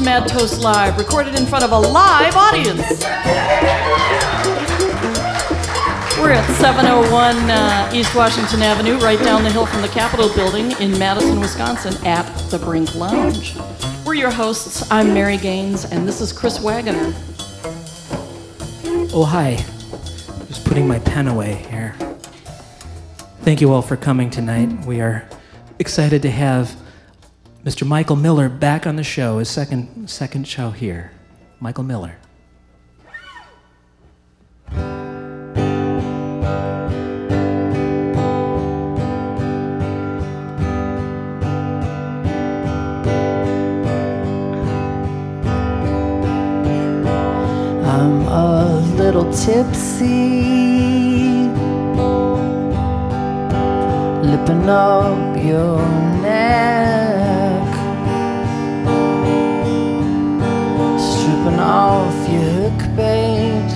to Mad Toast Live, recorded in front of a live audience. We're at 701 uh, East Washington Avenue, right down the hill from the Capitol building in Madison, Wisconsin, at the Brink Lounge. We're your hosts. I'm Mary Gaines, and this is Chris Wagoner. Oh, hi. Just putting my pen away here. Thank you all for coming tonight. We are excited to have Mr. Michael Miller back on the show, his second, second show here. Michael Miller. I'm a little tipsy, lipping up your neck, off your hook bait,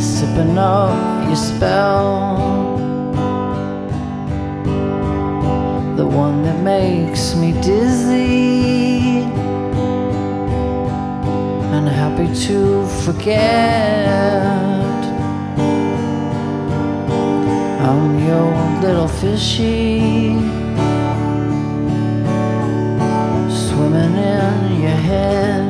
sipping up your spell. The one that makes me dizzy and happy to forget. I'm your little fishy, swimming in your head.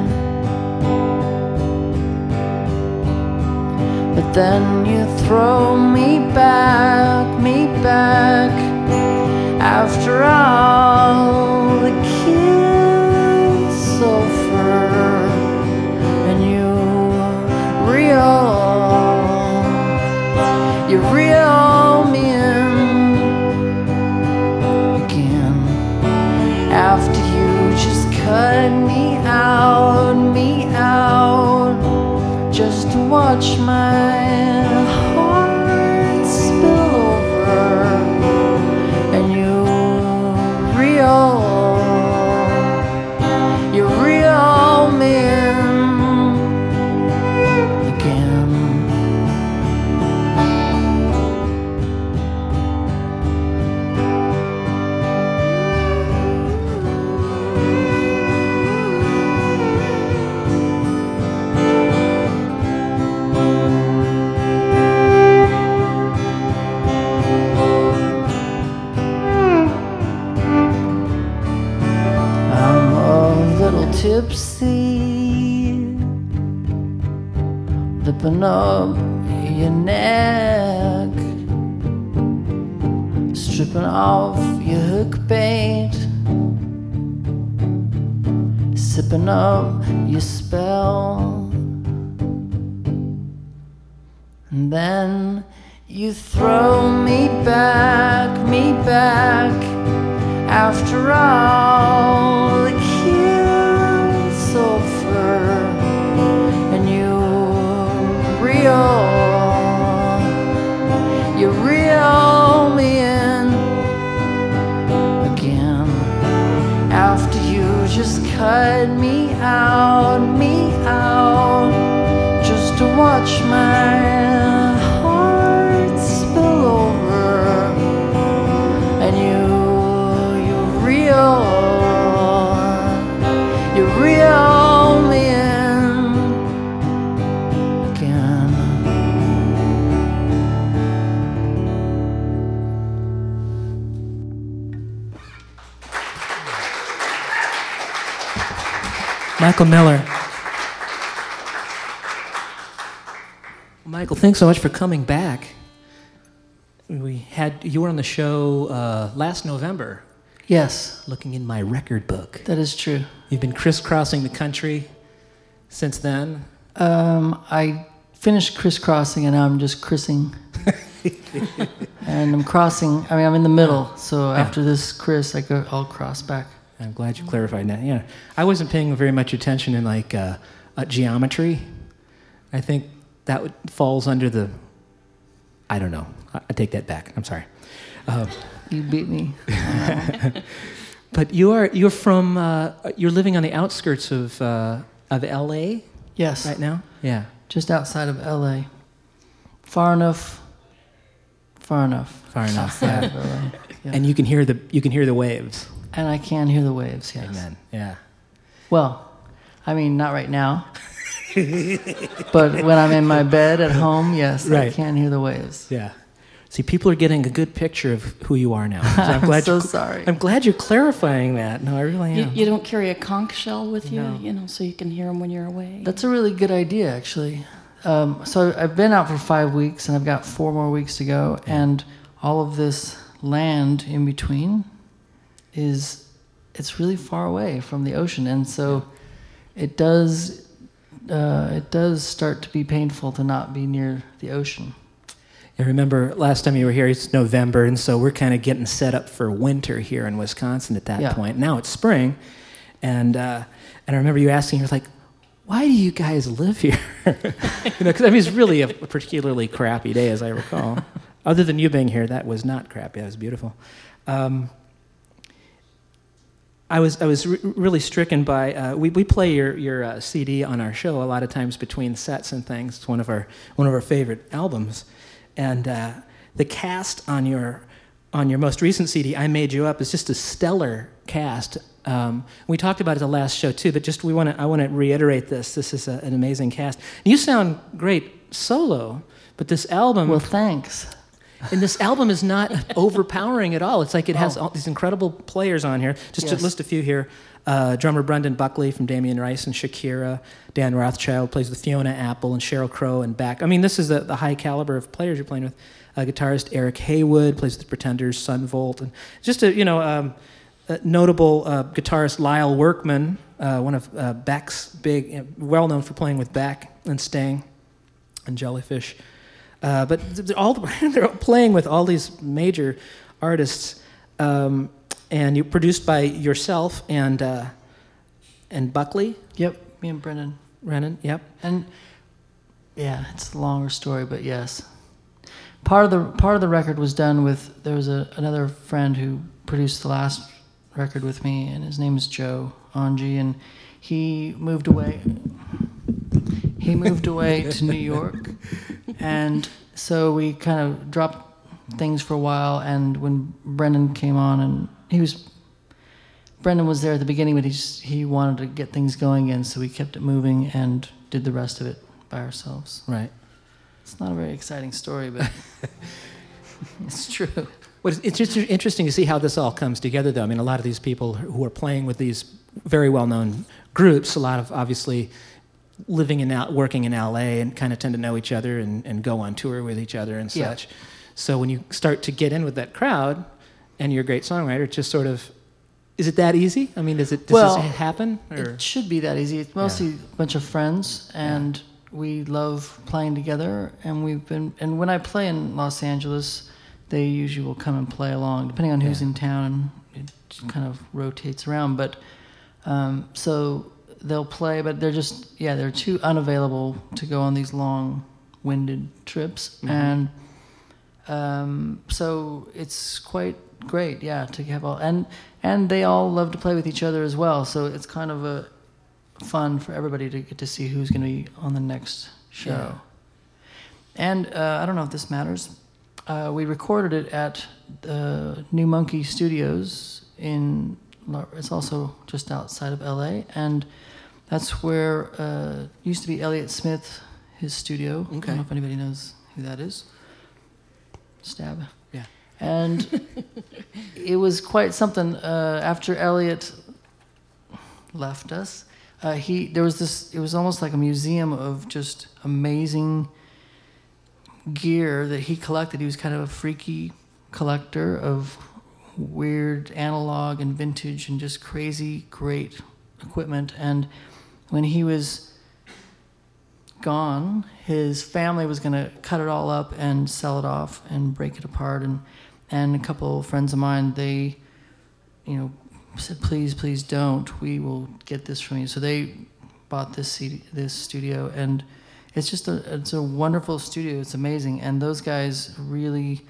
But then you throw me back, up your neck, stripping off your hook bait, sipping up your spell, and then you throw me back, me back. After all, you reel me in again. After you just cut me out, me out, just to watch my Michael Miller. Michael, thanks so much for coming back. We had you were on the show uh, last November, yes looking in my record book. that is true You've been crisscrossing the country since then. um, I finished crisscrossing and now I'm just crissing and I'm crossing I mean I'm in the middle so after this criss I go I'll cross back I'm glad you clarified that. Yeah, I wasn't paying very much attention in like uh, uh, geometry. I think that would, falls under the. I don't know. I, I take that back. I'm sorry. Uh, you beat me but you are you're from uh, you're living on the outskirts of uh, of L.A. yes right now. Yeah. just outside of LA far enough far enough Far enough. Yeah. yeah. And you can hear the you can hear the waves. And I can hear the waves, yes. Amen. Yeah. Well, I mean, not right now. but when I'm in my bed at home, yes, I Right. can hear the waves. Yeah. See, people are getting a good picture of who you are now. So I'm I'm glad so you- sorry. I'm glad you're clarifying that. No, I really You, am. you don't carry a conch shell with you, No. you know, so you can hear them when you're away. That's a really good idea, actually. Um, so I've been out for five weeks, and I've got four more weeks to go, and all of this land in between is it's really far away from the ocean, and so it does uh, it does start to be painful to not be near the ocean. I remember last time you were here, it's November, and so we're kind of getting set up for winter here in Wisconsin at that Yeah. point. Now it's spring, and uh, and I remember you asking, you're like, "Why do you guys live here?" you know, because I mean, it's really a particularly crappy day, as I recall. Other than you being here, that was not crappy. That was beautiful. Um, I was I was re- really stricken by uh, we we play your your uh, CD on our show a lot of times between sets and things. It's one of our one of our favorite albums, and uh, the cast on your on your most recent CD, "I Made You Up," is just a stellar cast. Um, we talked about it the last show too, but just we want to I want to reiterate this. This is a, an amazing cast. You sound great solo, but this album Well, thanks. And this album is not overpowering at all. It's like it has Oh. all these incredible players on here. Just Yes. to list a few here uh, drummer Brendan Buckley from Damien Rice and Shakira. Dan Rothschild plays with Fiona Apple and Sheryl Crow and Beck. I mean, this is the, the high caliber of players you're playing with. Uh, guitarist Eric Haywood plays with the Pretenders, Son Volt, and just a you know um, a notable uh, guitarist Lyle Workman, uh, one of uh, Beck's big, well known for playing with Beck and Sting and Jellyfish. Uh, but they're all they're playing with all these major artists, um, and you produced by yourself and uh, and Buckley Yep, me and Brennan. Brennan. Yep. And yeah, it's a longer story, but yes. Part of the part of the record was done with there was a, another friend who produced the last record with me, and his name is Joe Angie, and he moved away. He moved away to New York, and so we kind of dropped things for a while. And when Brendan came on, and he was Brendan was there at the beginning, but he just, he wanted to get things going again, so we kept it moving and did the rest of it by ourselves. Right. It's not a very exciting story, but it's true. Well, it's- just interesting to see how this all comes together, though. I mean, a lot of these people who are playing with these very well-known groups, a lot of obviously living in L- working in LA and kind of tend to know each other and, and go on tour with each other and Yeah. such. So when you start to get in with that crowd, and you're a great songwriter, just sort of is it that easy? I mean, does it does Well, this happen? Or It should be that easy. It's mostly a bunch of friends, and we love playing together. And we've been and when I play in Los Angeles, they usually will come and play along, depending on who's Yeah. in town, and it kind of rotates around. But um, so they'll play, but they're just yeah, they're too unavailable to go on these long-winded trips, Mhm. and um, so it's quite great, yeah, to have all and and they all love to play with each other as well. So it's kind of a fun for everybody to get to see who's going to be on the next show. Yeah. And uh, I don't know if this matters. Uh, we recorded it at the New Monkey Studios in. It's also just outside of LA, and that's where uh, used to be Elliott Smith, his studio. I don't know if anybody knows who that is. Stab. Yeah. And it was quite something. Uh, after Elliot left us, uh, he there was this. It was almost like a museum of just amazing gear that he collected. He was kind of a freaky collector of weird analog and vintage and just crazy great equipment. And when he was gone, his family was going to cut it all up and sell it off and break it apart. And and a couple of friends of mine, they, you know, said, please, please don't. We will get this from you. So they bought this CD, this studio, and it's just a it's a wonderful studio. It's amazing, and those guys really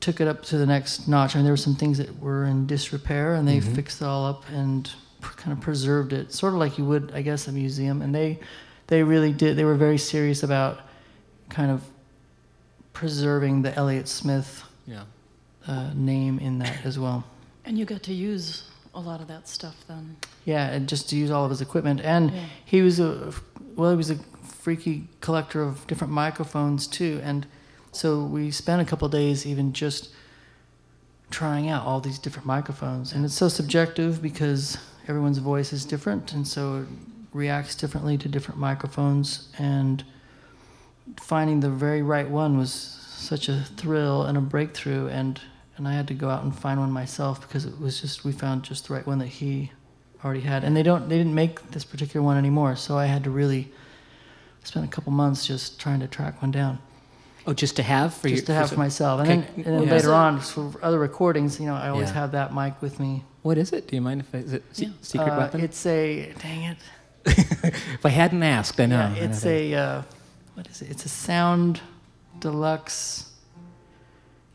took it up to the next notch. I mean, there were some things that were in disrepair, and they Mhm. fixed it all up and kind of preserved it, sort of like you would, I guess, a museum. And they they really did. They were very serious about kind of preserving the Elliott Smith yeah. uh, name in that as well. And you got to use a lot of that stuff then. Yeah, and just to use all of his equipment. And Yeah. he was a well, he was a freaky collector of different microphones too. And so we spent a couple days even just trying out all these different microphones. And it's so subjective because everyone's voice is different, and so it reacts differently to different microphones. And finding the very right one was such a thrill and a breakthrough. And and I had to go out and find one myself because it was just we found just the right one that he already had. And they don't they didn't make this particular one anymore, so I had to really spend a couple months just trying to track one down, Oh, just to have for just your, to have for for myself. And then, and then Yeah. later on for other recordings, you know, I always Yeah. have that mic with me. What is it? Do you mind if I, is it se- Yeah. secret Uh, weapon? It's a dang it. if I hadn't asked, I know. Yeah, I know it's a uh, what is it? It's a Sound Deluxe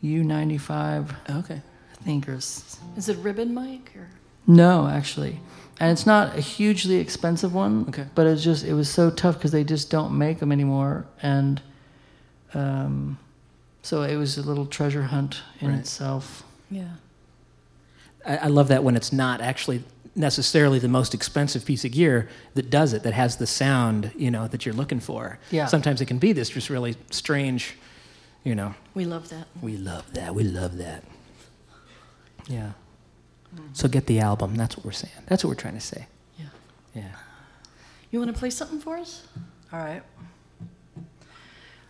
U95, okay. I think, or Is it ribbon mic or? no, actually. And it's not a hugely expensive one. Okay. But it's just it was so tough because they just don't make them anymore, and um, so it was a little treasure hunt in Right. itself. Yeah. I, I love that when it's not actually necessarily the most expensive piece of gear that does it, that has the sound, you know, that you're looking for. Yeah. Sometimes it can be this just really strange, you know. We love that. We love that. We love that. Yeah. So get the album. That's what we're saying. That's what we're trying to say. Yeah. Yeah. You want to play something for us? All right.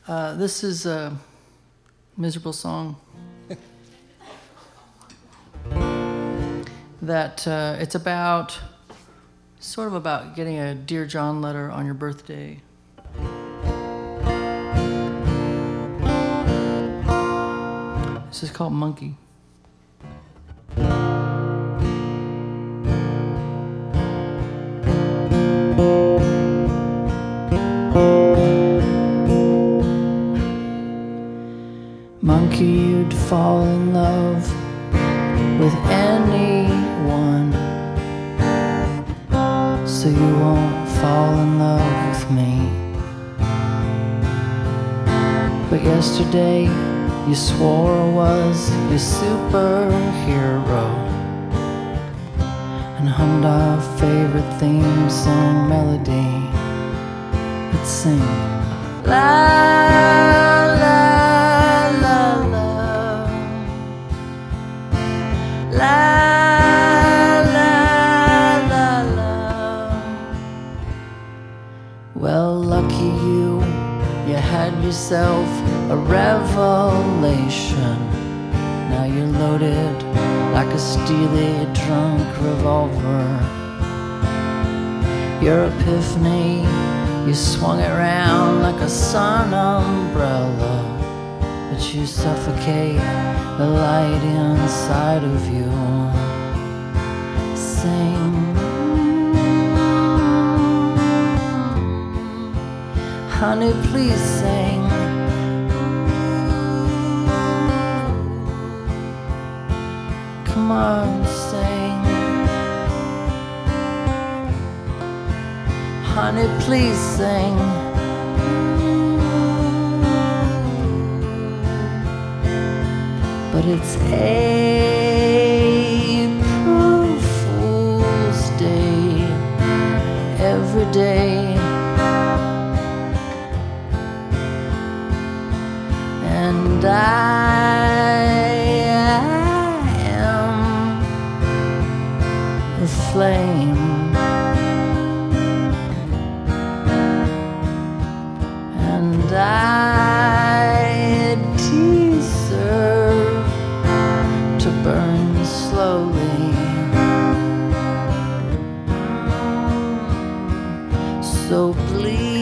Uh, this is a miserable song that uh, it's about, sort of about getting a Dear John letter on your birthday. This is called Monkey. Monkey, you'd fall in love with anyone. So you won't fall in love with me. But yesterday you swore I was your superhero. And hummed our favorite theme song melody. Let's sing. Yourself a revelation Now you're loaded like a steely drunk revolver Your epiphany you swung it round like a sun umbrella, but you suffocate the light inside of you. Sing, honey, please sing. Sing. Honey, please sing. But it's April Fool's Day every day. And I flame. and I deserve to burn slowly. So bleed,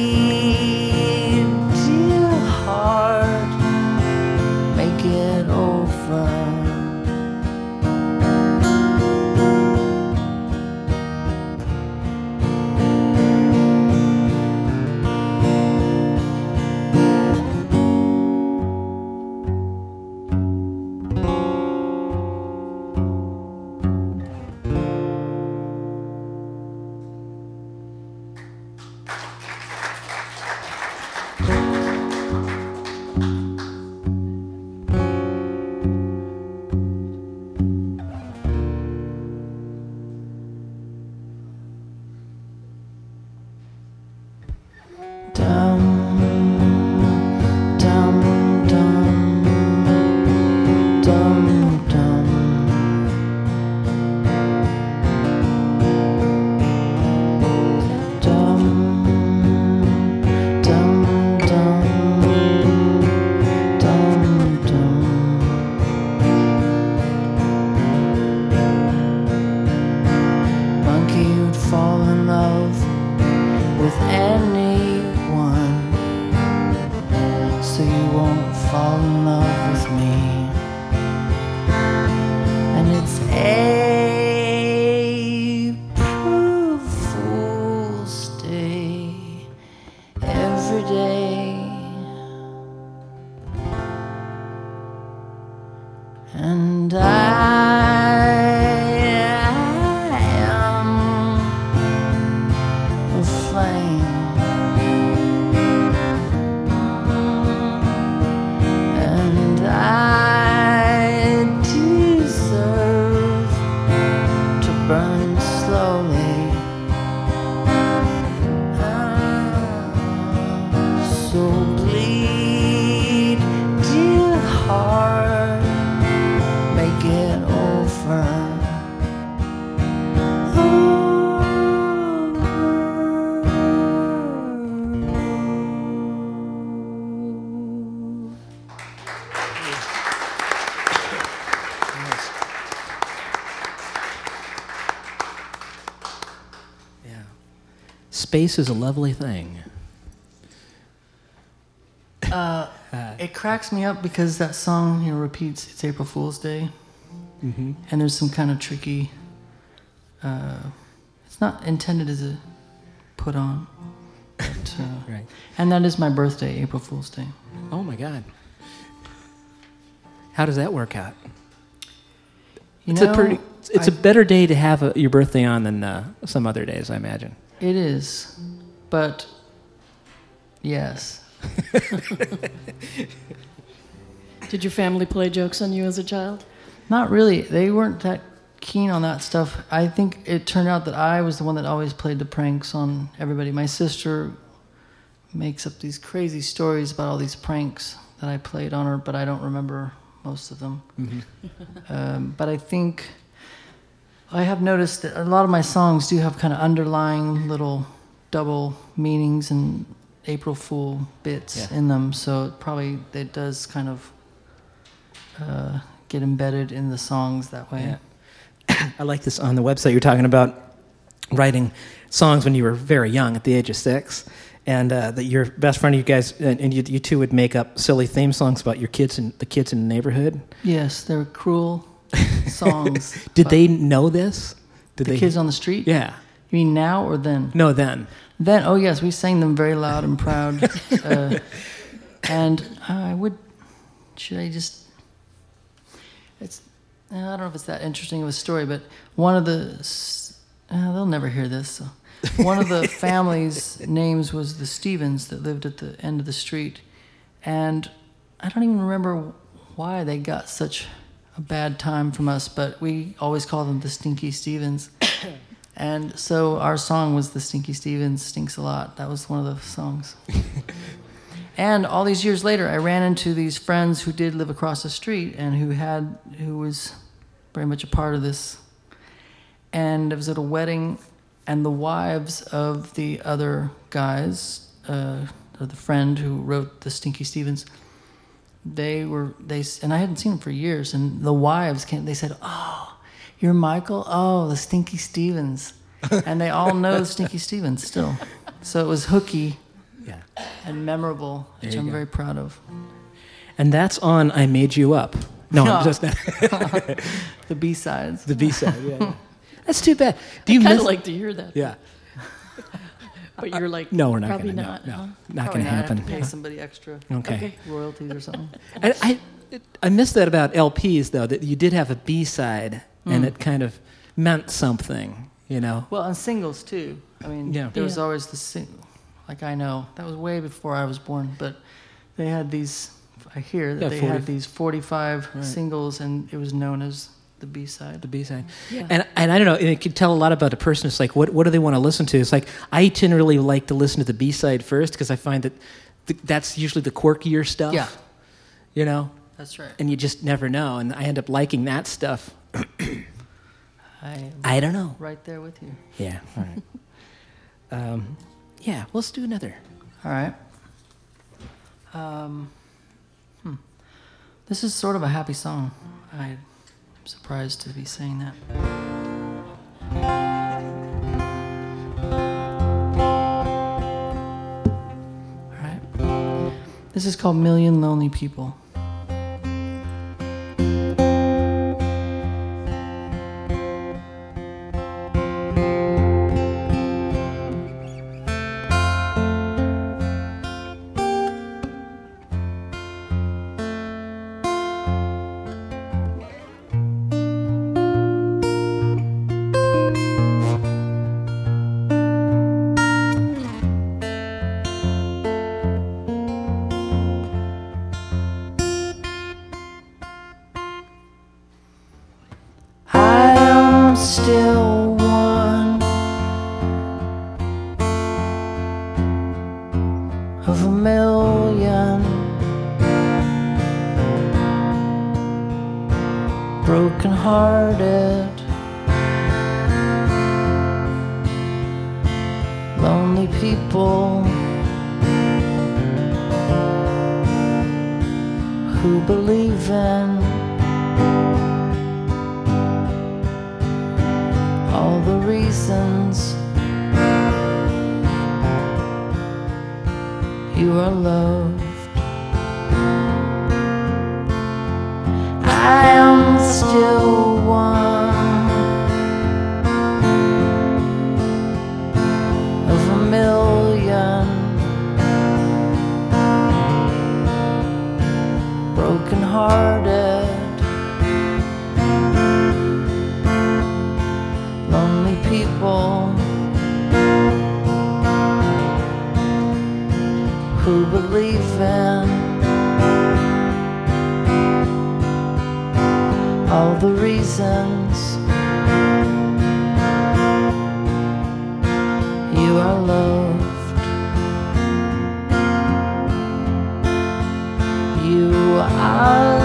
Space is a lovely thing. It cracks me up because that song you know repeats "It's April Fool's Day," and there's some kind of tricky. Uh, it's not intended as a put on, but, uh, Right. and that is my birthday, April Fool's Day. Oh my God. How does that work out? You It's know, a pretty. It's a I- better day to have a, your birthday on than uh, some other days, I imagine. It is, but yes, Did your family play jokes on you as a child? not really. They weren't that keen on that stuff. I think it turned out that I was the one that always played the pranks on everybody. My sister makes up these crazy stories about all these pranks that I played on her, but I don't remember most of them. um, but I think I have noticed that a lot of my songs do have kind of underlying little double meanings and April Fool bits Yeah. in them. So it probably it does kind of uh, get embedded in the songs that way. Yeah. I like this on the website. You're talking about writing songs when you were very young, at the age of six, and uh, that your best friend, you guys, and and you, you two would make up silly theme songs about your kids and the kids in the neighborhood. Yes, they're cruel songs. Did they know this? Did The they? kids on the street? Yeah. You mean now or then? No, then. Then, oh yes, we sang them very loud and proud. uh, and I would, should I just? It's, I don't know if it's that interesting of a story, but one of the, uh, they'll never hear this. So. One of the families' names was the Stevens that lived at the end of the street, and I don't even remember why they got such a bad time from us, but we always called them the Stinky Stevens. And so our song was The Stinky Stevens Stinks a Lot. That was one of the songs. and all these years later, I ran into these friends who did live across the street and who had, who was very much a part of this. And it was at a wedding, and the wives of the other guys, uh, or the friend who wrote The Stinky Stevens, they were, they, and I hadn't seen them for years, and the wives came, they said, Oh, you're Michael? Oh, the Stinky Stevens. and they all know Stinky Stevens still. So it was hooky Yeah. and memorable, which There you I'm go. very proud of. And that's on "I Made You Up." No, No. I'm just The B sides. the B side. Yeah, yeah. That's too bad. Do you I'd kind miss? of like to hear that. yeah. But you're like, No, we're not gonna. not. no, huh? no, not gonna not. Have happen. to pay somebody extra Okay. Okay. royalties or something. I, I, I missed that about LPs though. That you did have a B side, and Mm. it kind of meant something. You know. Well, and singles too. I mean, Yeah. there was Yeah. always the sing. Like I know that was way before I was born, but they had these. I hear that Yeah, they 40 had these 45 Right. singles, and it was known as the B side. The. B side. Yeah. And and I don't know. It could tell a lot about a person. It's like what what do they want to listen to? It's like I generally like to listen to the B side first because I find that th- that's usually the quirkier stuff. Yeah, You know, that's right. and you just never know. And I end up liking that stuff. I I don't know. right there with you. Yeah. All right. um, yeah. Let's do another. All right. Um, hmm. This is sort of a happy song. I'm surprised to be saying that. This is called Million Lonely People. many people who believe in all the reasons you are loved. I am still. believe in all the reasons you are loved. You are.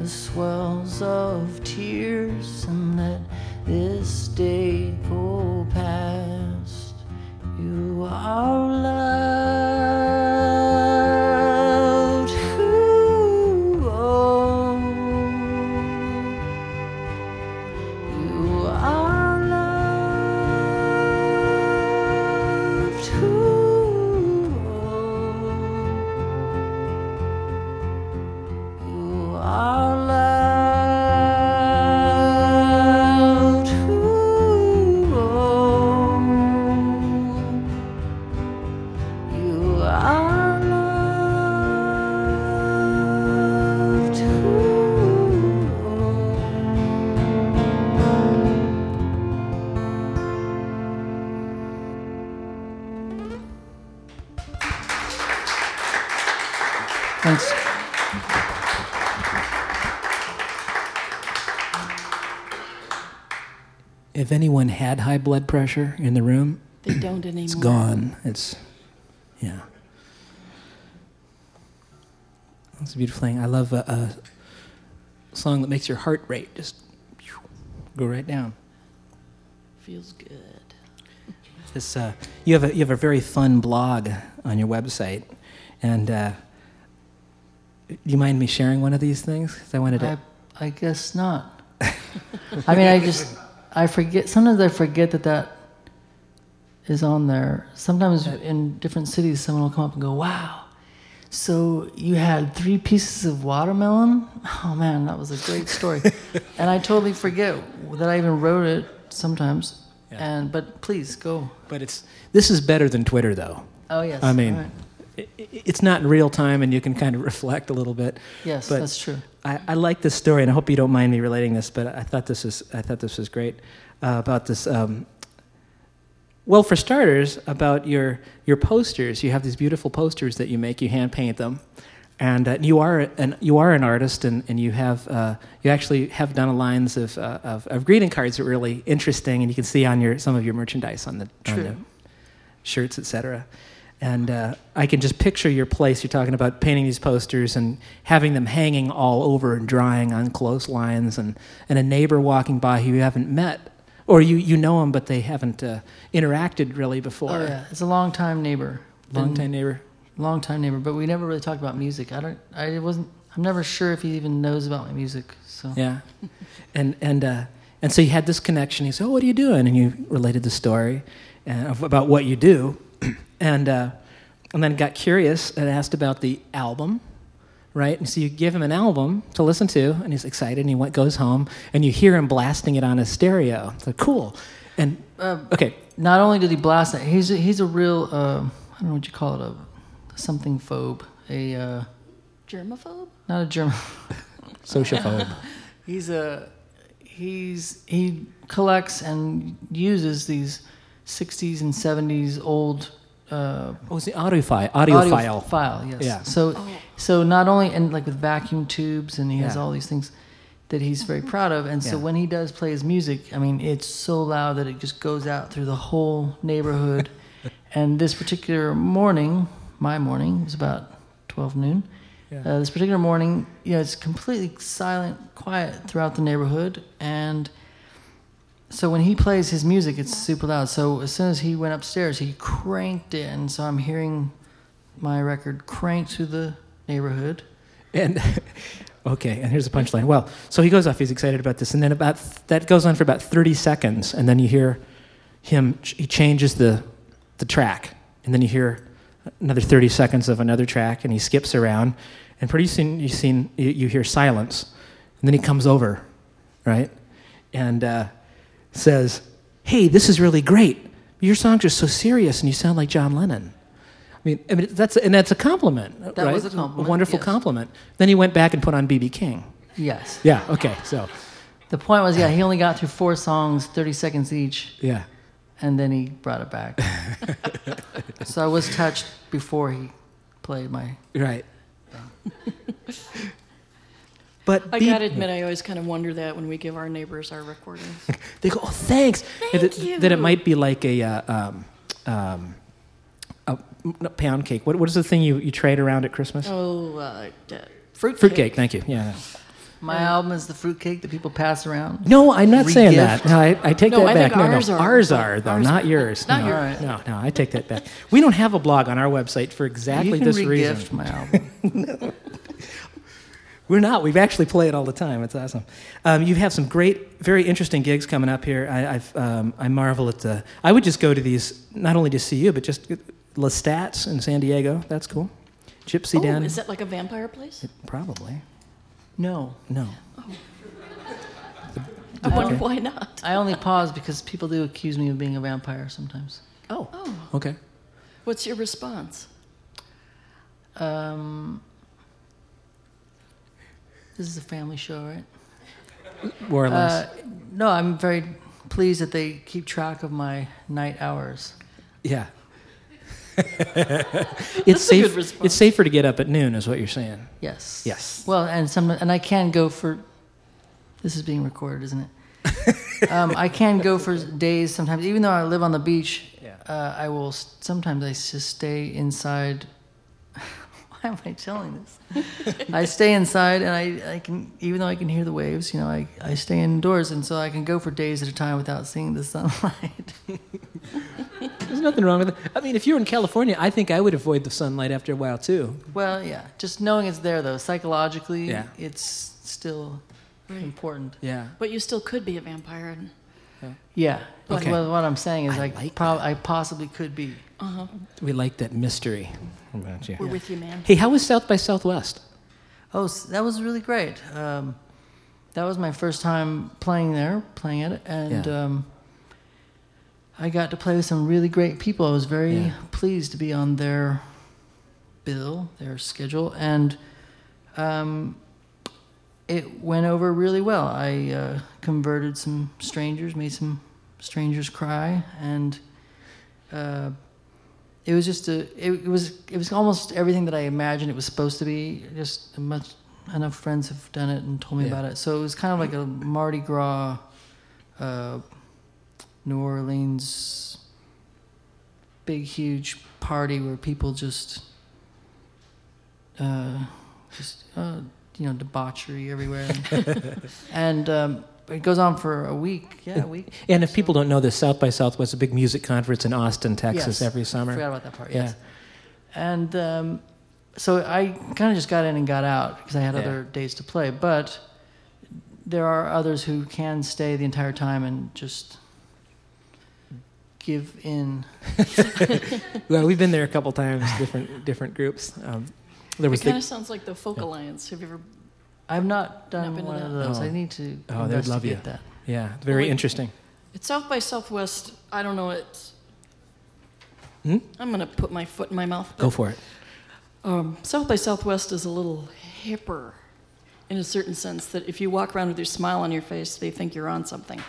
The swells of tears and let this day go past. You are pressure in the room, They don't anymore. it's gone. It's, yeah. That's a beautiful thing. I love a, a song that makes your heart rate just go right down. Feels good. This, uh, you have a you have a very fun blog on your website, and uh, do you mind me sharing one of these things? 'Cause I wanted to. I, I guess not. I mean, I just, I forget, sometimes I forget that that is on there. Sometimes in different cities, someone will come up and go, wow, so you had three pieces of watermelon? Oh man, that was a great story. and I totally forget that I even wrote it sometimes. Yeah. And, but please go. but it's this is better than Twitter, though. Oh, yes. I mean, right. i i- it's not in real time, and you can kind of reflect a little bit. yes, but- that's true. I, I like this story, and I hope you don't mind me relating this, but I thought this was I thought this was great uh, about this. Um, well, for starters, about your your posters. You have these beautiful posters that you make. You hand paint them, and uh, you are an you are an artist, and, and you have uh, you actually have done a lines of, uh, of of greeting cards that are really interesting, and you can see on your some of your merchandise on the on the shirts, etc. And uh, I can just picture your place. You're talking about painting these posters and having them hanging all over and drying on clothes lines, and, and a neighbor walking by who you haven't met, or you, you know them, but they haven't uh, interacted really before. Oh, yeah. It's a long time neighbor. Long time neighbor. long time neighbor, but we never really talked about music. I don't. I wasn't. I'm never sure if he even knows about my music. So Yeah. And, and, uh, and so you had this connection. He said, Oh, what are you doing? And you related the story uh, about what you do. And, uh, and then got curious and asked about the album, right? And so you give him an album to listen to, and he's excited, and he went, goes home, and you hear him blasting it on his stereo. It's like, cool. And, Um, okay, not only did he blast it, he's a, he's a real. Uh, I don't know what you call it. A something phobe. A uh, Germaphobe? not a German. sociophobe. he's a he's he collects and uses these 60s and 70s old uh, oh, it's the audiophile. Audiophile. file yes Yeah. so so not only and like with vacuum tubes and he has Yeah. all these things that he's very proud of and so Yeah. when he does play his music i mean it's so loud that it just goes out through the whole neighborhood and this particular morning my morning it was about 12 noon Yeah. uh, this particular morning, you know, it's completely silent, quiet throughout the neighborhood, and so when he plays his music, it's super loud. So as soon as he went upstairs, he cranked it, and so I'm hearing my record cranked through the neighborhood. And okay, and here's the punchline. Well, so he goes off. He's excited about this, and then about that goes on for about 30 seconds, and then you hear him. He changes the the track, and then you hear another 30 seconds of another track, and he skips around, and pretty soon you seen you, you hear silence, and then he comes over, right, and uh, says, "Hey, this is really great. Your songs are so serious, and you sound like John Lennon." I mean, I mean that's and that's a compliment. That right? was a compliment, wonderful yes. compliment. Then he went back and put on BB King. Yes. Yeah. Okay. So. The point was, yeah, he only got through four songs, 30 seconds each, Yeah. and then he brought it back. so I was touched before he played my. Right. But I B- gotta admit, I always kind of wonder that when we give our neighbors our recordings. They go, oh, thanks. Thank that, you. that it might be like a, uh, um, um, a pound cake. What, what is the thing you, you trade around at Christmas? oh, uh, d- fruit cake. Thank you. Yeah. My album is the fruitcake that people pass around. No, I'm not saying that. No, I, I take No, that I back. think no, ours no. are, Ours are, though, ours- not yours. not no. yours. No, no, I take that back. We don't have a blog on our website for exactly you can this re-gift reason. my album. We're not. We've actually play it all the time. It's awesome. Um, you have some great, very interesting gigs coming up here. I, I've, um, I marvel at the. I would just go to these not only to see you, but just Lestat's in San Diego. That's cool. Gypsy Oh, down. is that like a vampire place? Probably. no. No. I wonder why not. I only pause because people do accuse me of being a vampire sometimes. Oh. Oh, Okay. what's your response? Um, this is a family show, right? More or less. Uh, no, I'm very pleased that they keep track of my night hours. yeah. it's safe. It's safer to get up at noon, is what you're saying. Yes. Yes. Well, and some, and I can go for. This is being recorded, isn't it? um, I can go for days sometimes, even though I live on the beach. Yeah. Uh, I will sometimes I just stay inside. Why am I telling this? I stay inside, and I, I can even though I can hear the waves, you know, I, I stay indoors, and so I can go for days at a time without seeing the sunlight. There's nothing wrong with it. I mean, if you were in California, I think I would avoid the sunlight after a while too. well, yeah, just knowing it's there though, psychologically, Yeah. it's still Right. important. Yeah. But you still could be a vampire. And, Yeah. But Okay. what, what I'm saying is I I, like prob- I possibly could be. Uh-huh. We like that mystery about you. We're with you, man. Hey, how was South by Southwest? Oh, that was really great. Um, that was my first time playing there, playing it, and Yeah. um, I got to play with some really great people. I was very Yeah. pleased to be on their bill, their schedule, and um, it went over really well. I uh, converted some strangers, made some strangers cry, and uh, it was just a. It, it was it was almost everything that I imagined it was supposed to be. Just much enough friends have done it and told me Yeah. about it. So it was kind of like a Mardi Gras, uh, New Orleans, big huge party where people just, uh, just uh, you know debauchery everywhere, and um, it goes on for a week. Yeah, a week. And if people don't know this, South by Southwest is a big music conference in Austin, Texas, Yes. every I summer. forgot about that part. Yeah. Yes. And um, so I kind of just got in and got out because I had Yeah. other days to play. But there are others who can stay the entire time and just give in. Well, we've been there a couple times, different different groups. Um, there was It kind the, of sounds like the Folk Alliance. Have you ever? I've not done Not been to one of those. Oh. I need to Oh, they would love you. investigate that. yeah, very Wait. interesting. It's South by Southwest. I don't know. It's. Hmm? I'm gonna put my foot in my mouth. Go for it. Um, South by Southwest is a little hipper, in a certain sense that if you walk around with your smile on your face, they think you're on something.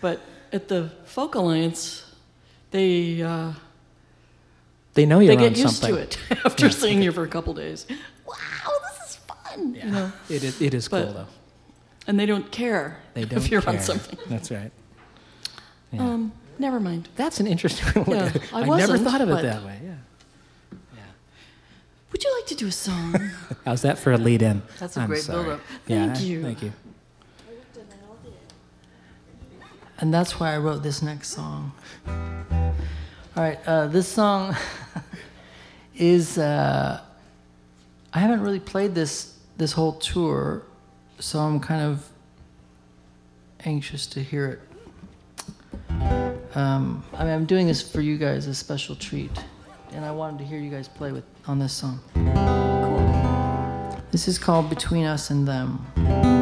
But at the Folk Alliance, they uh, They know you're they on get used to it after seeing you for a couple days. Wow, this is fun. You know, It is, it is But- cool though. and they don't care They don't if you're on care. something. That's right. Yeah. Um, never mind. That's an interesting look Yeah, at it. I never thought of it that way. Yeah. yeah. Would you like to do a song? How's that for a lead in? That's a I'm great build-up. Yeah, Thank you. Thank you. And that's why I wrote this next song. All right, uh, this song is. Uh, I haven't really played this this whole tour, so I'm kind of anxious to hear it. Um, I mean, I'm doing this for you guys, a special treat, and I wanted to hear you guys play with on this song. Cool. This is called "Between Us and Them."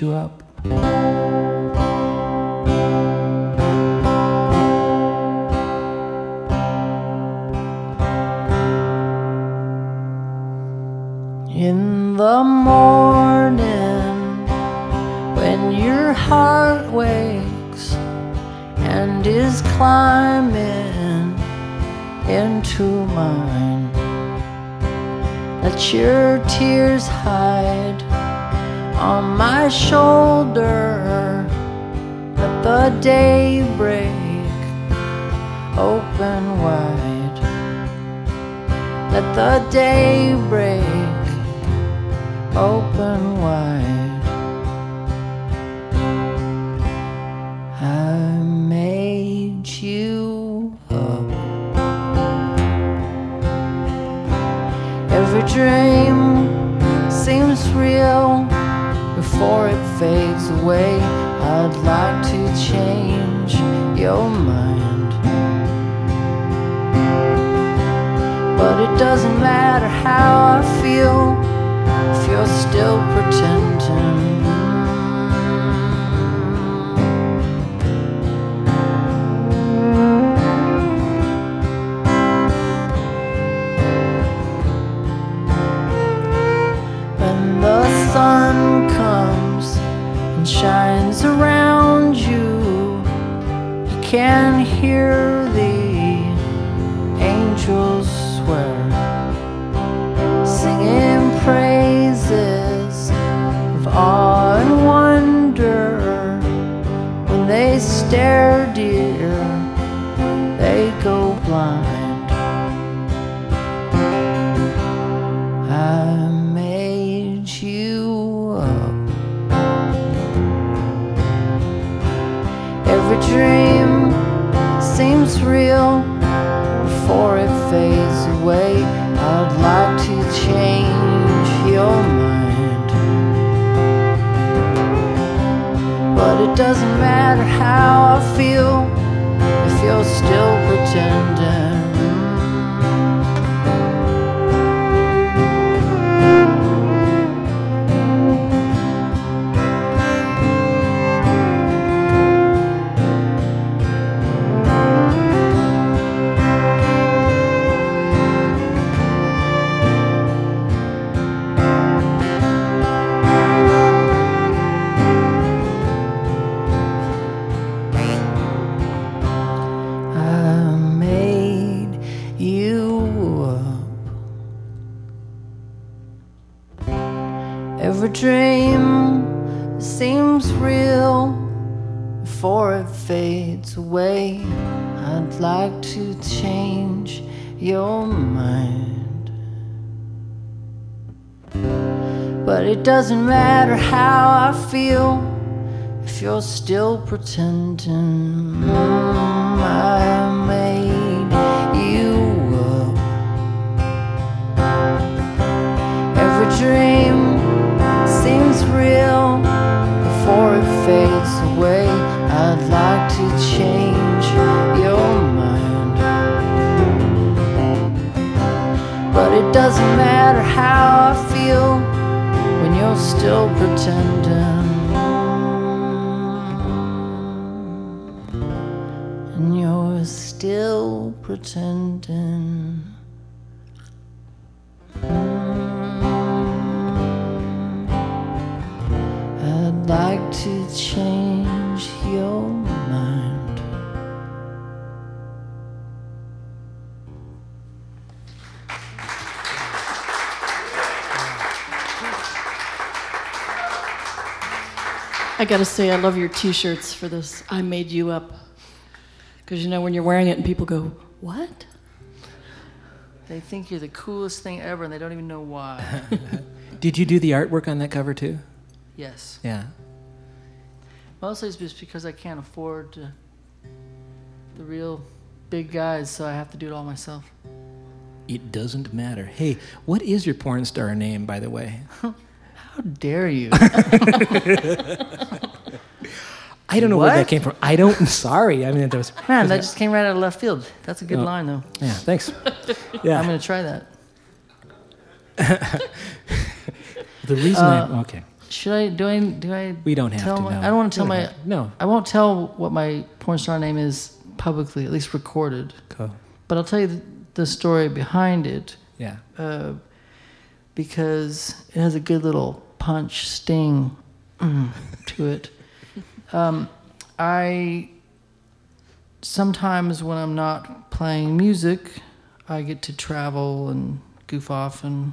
You Up. In the morning, when your heart wakes and is climbing into mine, let your tears hide on my shoulder. Let the day break open wide. Let the day break open wide. I made you. Every dream seems real before it fades away. I'd like to change your mind. But it doesn't matter how I feel if you're still pretending. Shines around you, you can hear seems real before it fades away. I'd like to change your mind. But it doesn't matter how I feel if you're still pretending. Dream seems real before it fades away. I'd like to change your mind. But it doesn't matter how I feel if you're still pretending. Mm, I made you up. Every dream But it doesn't matter how I feel when you're still pretending. And you're still pretending. I'd like to change I gotta say, I love your t shirts for this. I made you up. Because you know, when you're wearing it and people go, What? They think you're the coolest thing ever and they don't even know why. Did you do the artwork on that cover too? yes. Yeah. Mostly it's just because I can't afford to, the real big guys, so I have to do it all myself. It doesn't matter. Hey, what is your porn star name, by the way? How dare you? I don't know where that came from. I don't. Sorry. I mean, that was. Man, that just came right out of left field. That's a good Oh. line, though. Yeah. Thanks. Yeah. I'm going to try that. the reason I. Okay. Should I? Do I? Do I? We don't have tell to. my- no. I don't want to tell We my. have. No. I won't tell what my porn star name is publicly, at least recorded. Cool. But I'll tell you the, the story behind it Yeah. uh, because it has a good little punch sting mm, to it. Um, I sometimes when I'm not playing music, I get to travel and goof off, and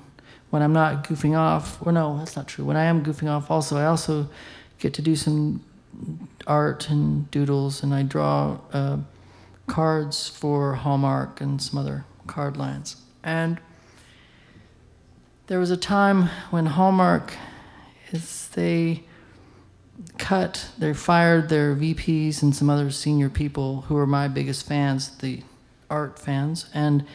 when I'm not goofing off, or no, that's not true. When I am goofing off, also I also get to do some art and doodles, and I draw uh, cards for Hallmark and some other card lines. And there was a time when Hallmark is they cut, they fired their VPs and some other senior people who were my biggest fans, the art fans, and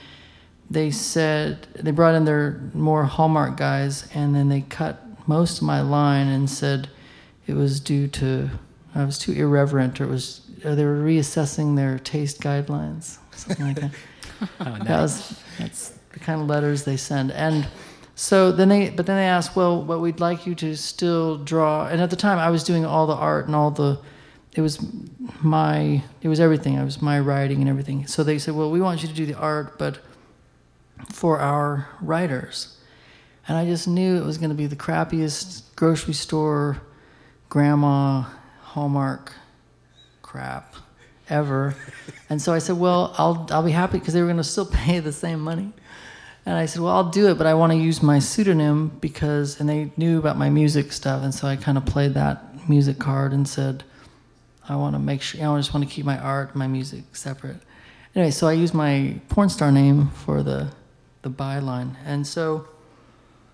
they said they brought in their more Hallmark guys, and then they cut most of my line and said it was due to I was too irreverent, or it was or they were reassessing their taste guidelines, something like that. Oh, nice. That was that's the kind of letters they send. And so then they but then they asked, well, what we'd like you to still draw. And at the time, I was doing all the art and all the. It was my. It was everything. I was my writing and everything. So they said, well, we want you to do the art, but for our writers. And I just knew it was going to be the crappiest grocery store, grandma, Hallmark crap ever. And so I said, well, I'll, I'll be happy because they were going to still pay the same money. And I said, well, I'll do it, but I want to use my pseudonym because, and they knew about my music stuff. And so I kind of played that music card and said, I want to make sure, I just want to keep my art and my music separate. Anyway, so I used my porn star name for the, the byline. And so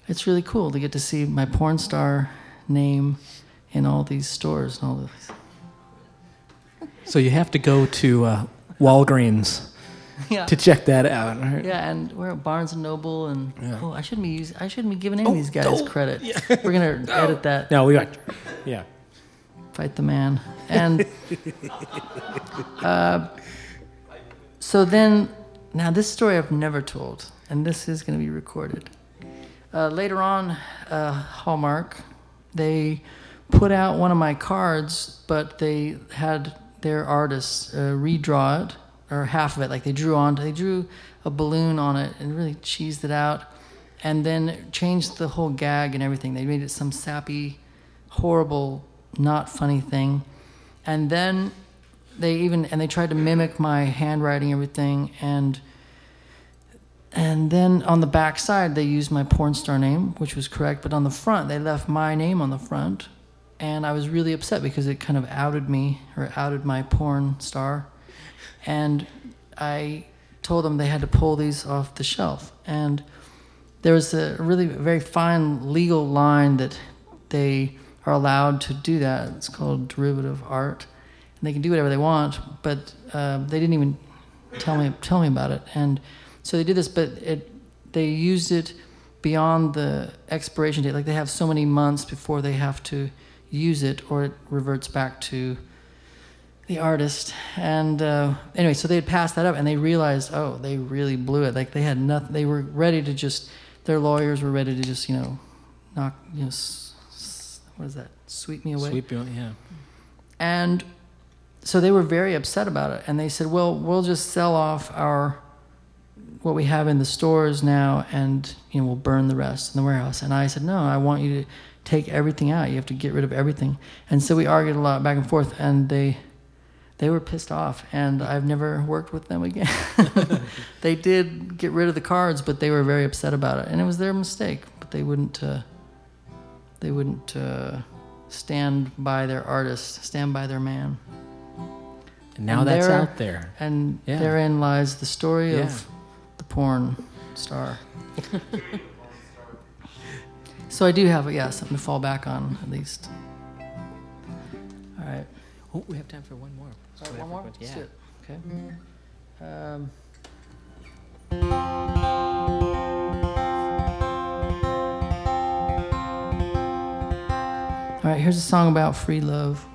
it's really cool to get to see my porn star name in all these stores and all these. So you have to go to uh, Walgreens Yeah. to check that out. right? Yeah, and we're at Barnes and Noble, and Yeah. oh, I shouldn't be using, I shouldn't be giving any of these guys don't. credit. We're gonna edit that. No, we got. Yeah. Fight the man. And uh, so then, now this story I've never told, and this is going to be recorded. Uh, later on, uh, Hallmark, they put out one of my cards, but they had their artists uh, redraw it, or half of it. Like they drew on, they drew a balloon on it and really cheesed it out, and then changed the whole gag and everything. They made it some sappy, horrible, not funny thing, and then they even and they tried to mimic my handwriting, everything, and and then on the back side they used my porn star name, which was correct, but on the front they left my name on the front, and I was really upset because it kind of outed me or outed my porn star, and I told them they had to pull these off the shelf, and there was a really very fine legal line that they are allowed to do that. It's called derivative art, and they can do whatever they want. But uh, they didn't even tell me tell me about it, and so they did this. But it they used it beyond the expiration date. Like they have so many months before they have to use it, or it reverts back to the artist. And uh, anyway, so they had passed that up, and they realized, oh, they really blew it. Like they had nothing. They were ready to just. Their lawyers were ready to just, you know, knock, you know, s- s- what is that? Sweep me away. Sweep you. Yeah. And so they were very upset about it. And they said, well, we'll just sell off our what we have in the stores now and you know we'll burn the rest in the warehouse and i said no i want you to take everything out you have to get rid of everything and so we argued a lot back and forth and they they were pissed off and i've never worked with them again they did get rid of the cards but they were very upset about it and it was their mistake but they wouldn't uh, they wouldn't uh, stand by their artist stand by their man And now And that's there- out there. and Yeah. therein lies the story Yeah. of the porn star. so I do have, yeah, something to fall back on at least. All right. Oh, we have time for one more. All right, one more? Let's do it. Okay. Um, all right, here's a song about free love.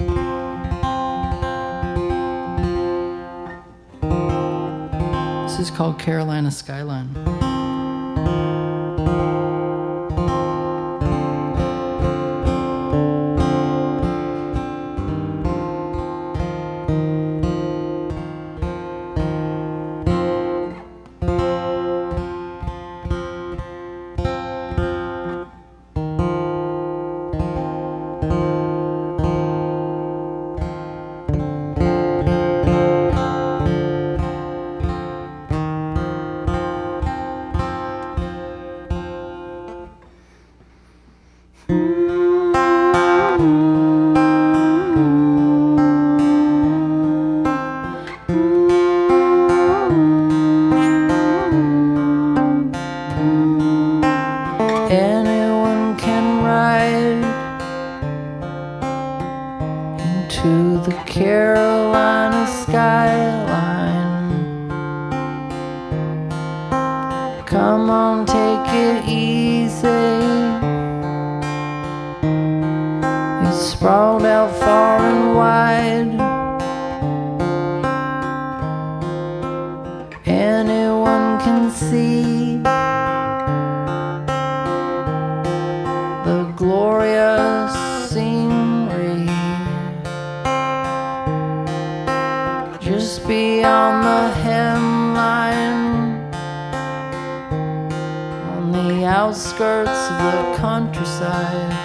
This is called Carolina Skyline. anyone can see the glorious scenery just beyond the hemline on the outskirts of the countryside.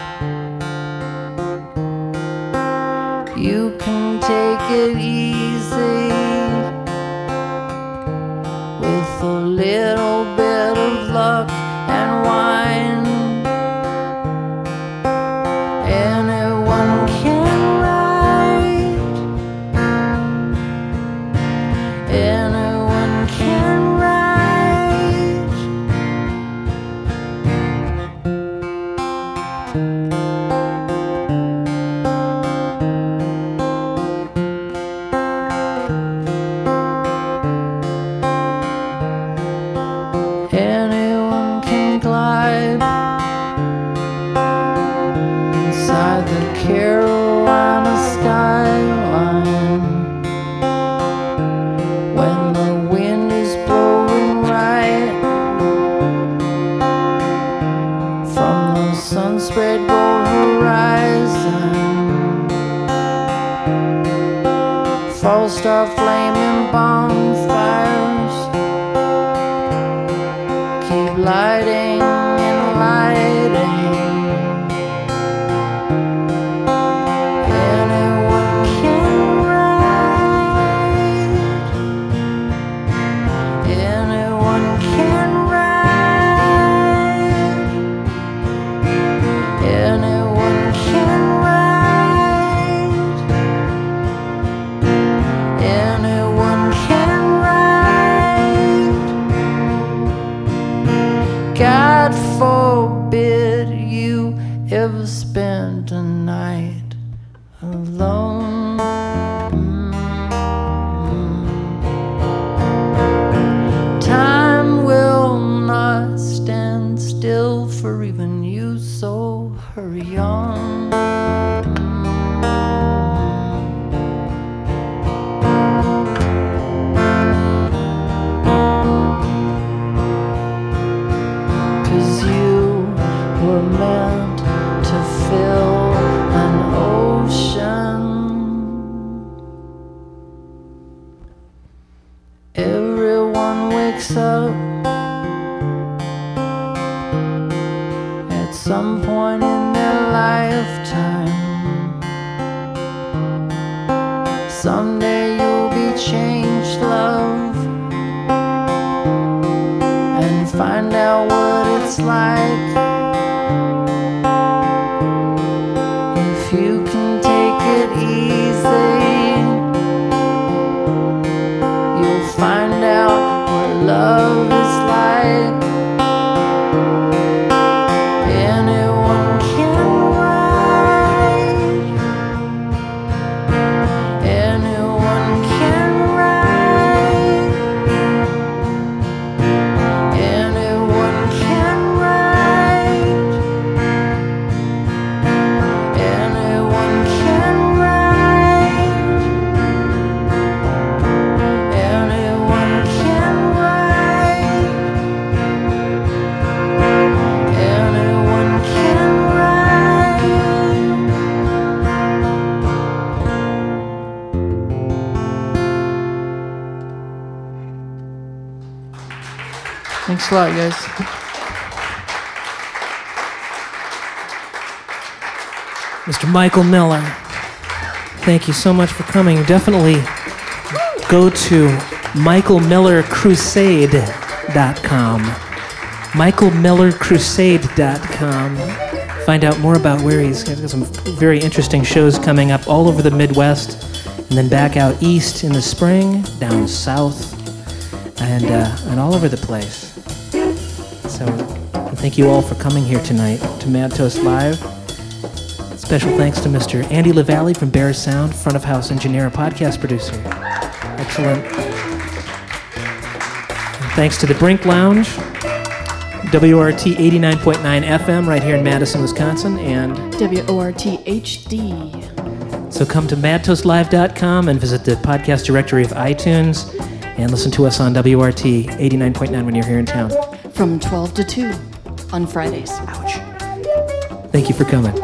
Thanks a lot, guys. Mr. Michael Miller, thank you so much for coming. Definitely go to michaelmillercrusade.com. michaelmillercrusade.com. Find out more about where he's got some very interesting shows coming up all over the Midwest and then back out east in the spring, down south, and, uh, and all over the place. So thank you all for coming here tonight to Mad Toast Live. Special thanks to Mr. Andy LaValle from Bear Sound, front of house engineer and podcast producer. Excellent. And thanks to the Brink Lounge, WORT 89.9 FM right here in Madison, Wisconsin, and WORT HD. So come to madtoastlive.com and visit the podcast directory of iTunes and listen to us on WORT 89.9 when you're here in town from 12 to 2 on Fridays. Ouch. Thank you for coming.